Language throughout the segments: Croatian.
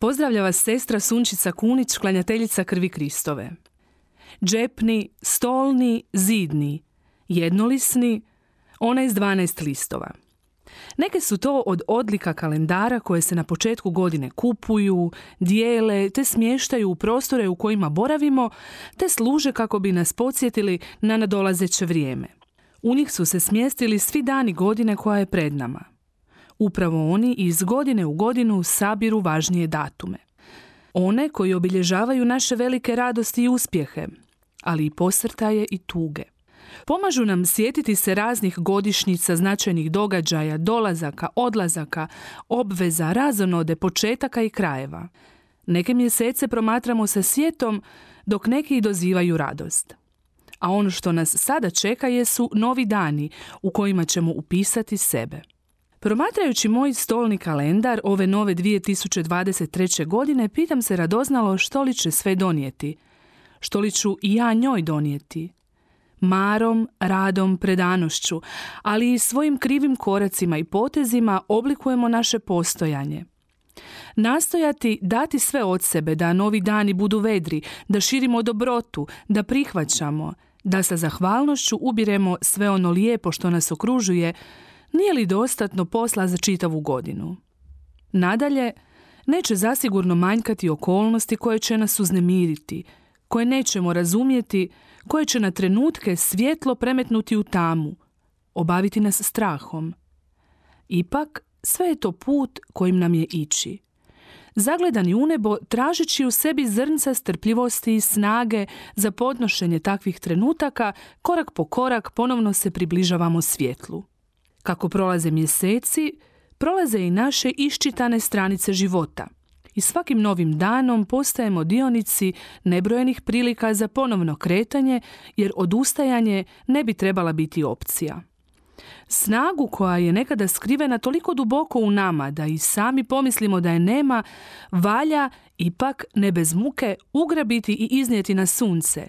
Pozdravlja vas sestra Sunčica Kunić, klanjateljica krvi Kristove. Džepni, stolni, zidni, jednolisni, onaj s 12 listova. Neke su to od odlika kalendara koje se na početku godine kupuju, dijele te smještaju u prostore u kojima boravimo te služe kako bi nas podsjetili na nadolazeće vrijeme. U njih su se smjestili svi dani godine koja je pred nama. Upravo oni iz godine u godinu sabiru važnije datume. One koji obilježavaju naše velike radosti i uspjehe, ali i posrtaje i tuge. Pomažu nam sjetiti se raznih godišnjica, značajnih događaja, dolazaka, odlazaka, obveza, razonode, početaka i krajeva. Neke mjesece promatramo sa sjetom, dok neki dozivaju radost. A ono što nas sada čeka jesu novi dani u kojima ćemo upisati sebe. Promatrajući moj stolni kalendar ove nove 2023. godine, pitam se radoznalo što li će sve donijeti. Što li ću i ja njoj donijeti? Marom, radom, predanošću, ali i svojim krivim koracima i potezima oblikujemo naše postojanje. Nastojati dati sve od sebe da novi dani budu vedri, da širimo dobrotu, da prihvaćamo, da sa zahvalnošću ubiremo sve ono lijepo što nas okružuje, nije li dostatno posla za čitavu godinu? Nadalje, neće zasigurno manjkati okolnosti koje će nas uznemiriti, koje nećemo razumjeti, koje će na trenutke svjetlo premetnuti u tamu, obaviti nas strahom. Ipak, sve je to put kojim nam je ići. Zagledani u nebo, tražeći u sebi zrnca strpljivosti i snage za podnošenje takvih trenutaka, korak po korak ponovno se približavamo svjetlu. Kako prolaze mjeseci, prolaze i naše iščitane stranice života. I svakim novim danom postajemo dionici nebrojenih prilika za ponovno kretanje, jer odustajanje ne bi trebala biti opcija. Snagu koja je nekada skrivena toliko duboko u nama da i sami pomislimo da je nema, valja ipak ne bez muke ugrabiti i iznijeti na sunce,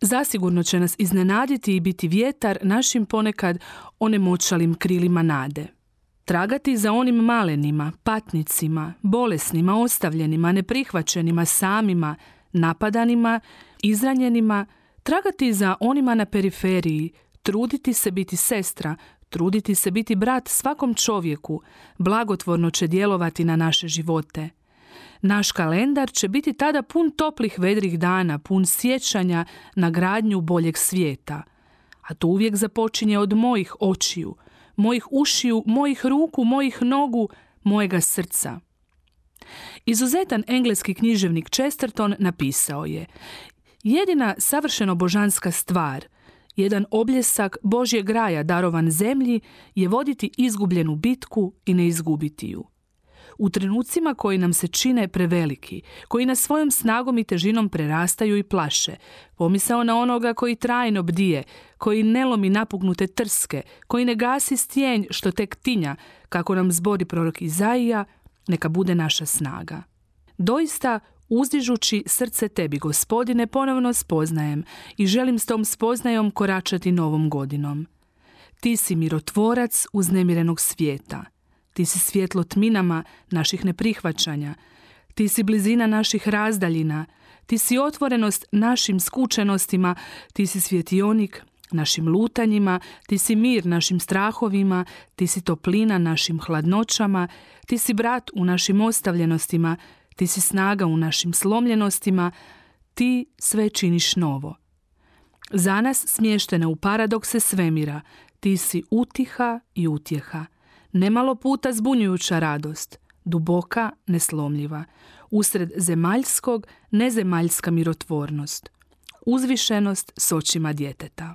Zasigurno će nas iznenaditi i biti vjetar našim ponekad onemoćalim krilima nade. Tragati za onim malenima, patnicima, bolesnima, ostavljenima, neprihvaćenima, samima, napadanima, izranjenima, tragati za onima na periferiji, truditi se biti sestra, truditi se biti brat svakom čovjeku, blagotvorno će djelovati na naše živote – naš kalendar će biti tada pun toplih vedrih dana, pun sjećanja na gradnju boljeg svijeta. A to uvijek započinje od mojih očiju, mojih ušiju, mojih ruku, mojih nogu, mojega srca. Izuzetan engleski književnik Chesterton napisao je Jedina savršeno božanska stvar, jedan obljesak Božjeg graja darovan zemlji je voditi izgubljenu bitku i ne izgubiti ju. U trenucima koji nam se čine preveliki, koji nas svojom snagom i težinom prerastaju i plaše, pomisao na onoga koji trajno bdije, koji ne lomi napugnute trske, koji ne gasi stjenj što tek tinja, kako nam zbori prorok Izaija, neka bude naša snaga. Doista, uzdižući srce tebi, gospodine, ponovno spoznajem i želim s tom spoznajom koračati novom godinom. Ti si mirotvorac uznemirenog svijeta – ti si svjetlo tminama naših neprihvaćanja. Ti si blizina naših razdaljina. Ti si otvorenost našim skučenostima. Ti si svjetionik našim lutanjima. Ti si mir našim strahovima. Ti si toplina našim hladnoćama. Ti si brat u našim ostavljenostima. Ti si snaga u našim slomljenostima. Ti sve činiš novo. Za nas smještene u paradokse svemira, ti si utiha i utjeha. Nemalo puta zbunjujuća radost, duboka, neslomljiva, usred zemaljskog, nezemaljska mirotvornost, uzvišenost s očima djeteta.